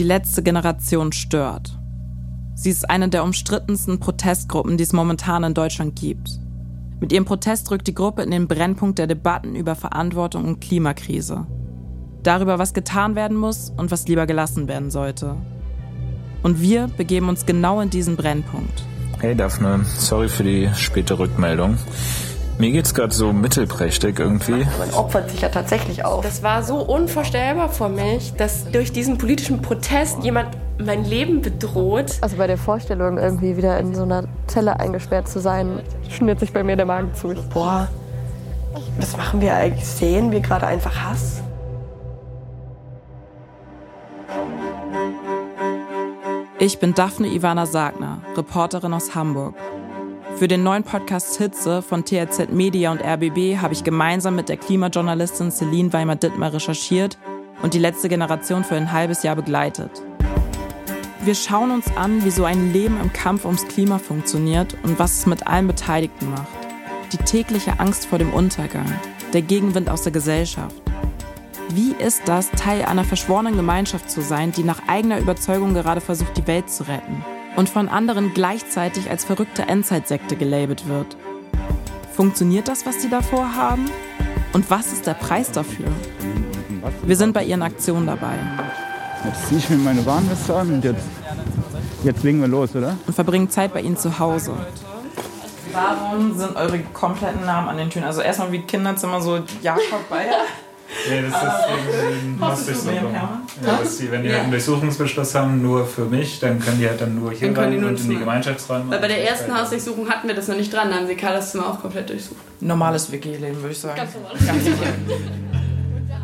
Die letzte Generation stört. Sie ist eine der umstrittensten Protestgruppen, die es momentan in Deutschland gibt. Mit ihrem Protest rückt die Gruppe in den Brennpunkt der Debatten über Verantwortung und Klimakrise. Darüber, was getan werden muss und was lieber gelassen werden sollte. Und wir begeben uns genau in diesen Brennpunkt. Hey Daphne, sorry für die späte Rückmeldung. Mir geht's gerade so mittelprächtig irgendwie. Man opfert sich ja tatsächlich auch. Das war so unvorstellbar für mich, dass durch diesen politischen Protest jemand mein Leben bedroht. Also bei der Vorstellung, irgendwie wieder in so einer Zelle eingesperrt zu sein, schnürt sich bei mir der Magen zu. Boah, was machen wir eigentlich? Sehen wir gerade einfach Hass? Ich bin Daphne Ivana Sagner, Reporterin aus Hamburg. Für den neuen Podcast Hitze von THZ Media und RBB habe ich gemeinsam mit der Klimajournalistin Celine Weimar-Dittmar recherchiert und die letzte Generation für ein halbes Jahr begleitet. Wir schauen uns an, wie so ein Leben im Kampf ums Klima funktioniert und was es mit allen Beteiligten macht. Die tägliche Angst vor dem Untergang, der Gegenwind aus der Gesellschaft. Wie ist das, Teil einer verschworenen Gemeinschaft zu sein, die nach eigener Überzeugung gerade versucht, die Welt zu retten? Und von anderen gleichzeitig als verrückte Endzeitsekte gelabelt wird. Funktioniert das, was sie davor haben? Und was ist der Preis dafür? Wir sind bei ihren Aktionen dabei. Jetzt ziehe ich mir meine Warnweste an und jetzt, jetzt legen wir los, oder? Und verbringen Zeit bei ihnen zu Hause. Warum sind eure kompletten Namen an den Türen? Also erstmal wie Kinderzimmer so Jakob Bayer. Ja, das ist wegen den Hausdurchsuchungen. Ja, dass die, wenn die halt einen Durchsuchungsbeschluss haben, nur für mich, dann können die halt dann nur hier rein und in die Gemeinschaftsräume. Weil bei der ersten Hausdurchsuchung hatten wir das noch nicht dran, da haben sie Carlas Zimmer auch komplett durchsucht. Normales WG-Leben, würde ich sagen. Ganz normal. Ganz normal.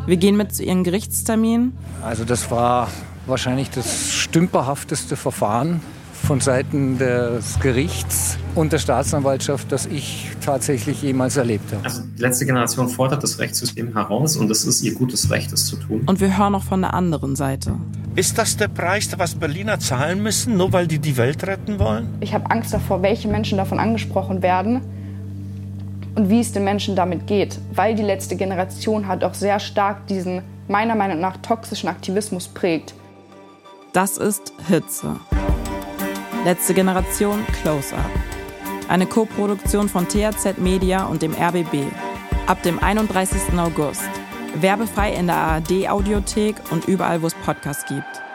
Wir gehen mit zu ihren Gerichtstermin. Also das war wahrscheinlich das stümperhafteste Verfahren von Seiten des Gerichts und der Staatsanwaltschaft, das ich tatsächlich jemals erlebt habe. Also die letzte Generation fordert das Rechtssystem heraus und es ist ihr gutes Recht, es zu tun. Und wir hören noch von der anderen Seite. Ist das der Preis, was Berliner zahlen müssen, nur weil die die Welt retten wollen? Ich habe Angst davor, welche Menschen davon angesprochen werden und wie es den Menschen damit geht, weil die letzte Generation hat auch sehr stark diesen meiner Meinung nach toxischen Aktivismus prägt. Das ist Hitze. Letzte Generation Close-Up. Eine Co-Produktion von THZ Media und dem RBB. Ab dem 31. August. Werbefrei in der ARD-Audiothek und überall, wo es Podcasts gibt.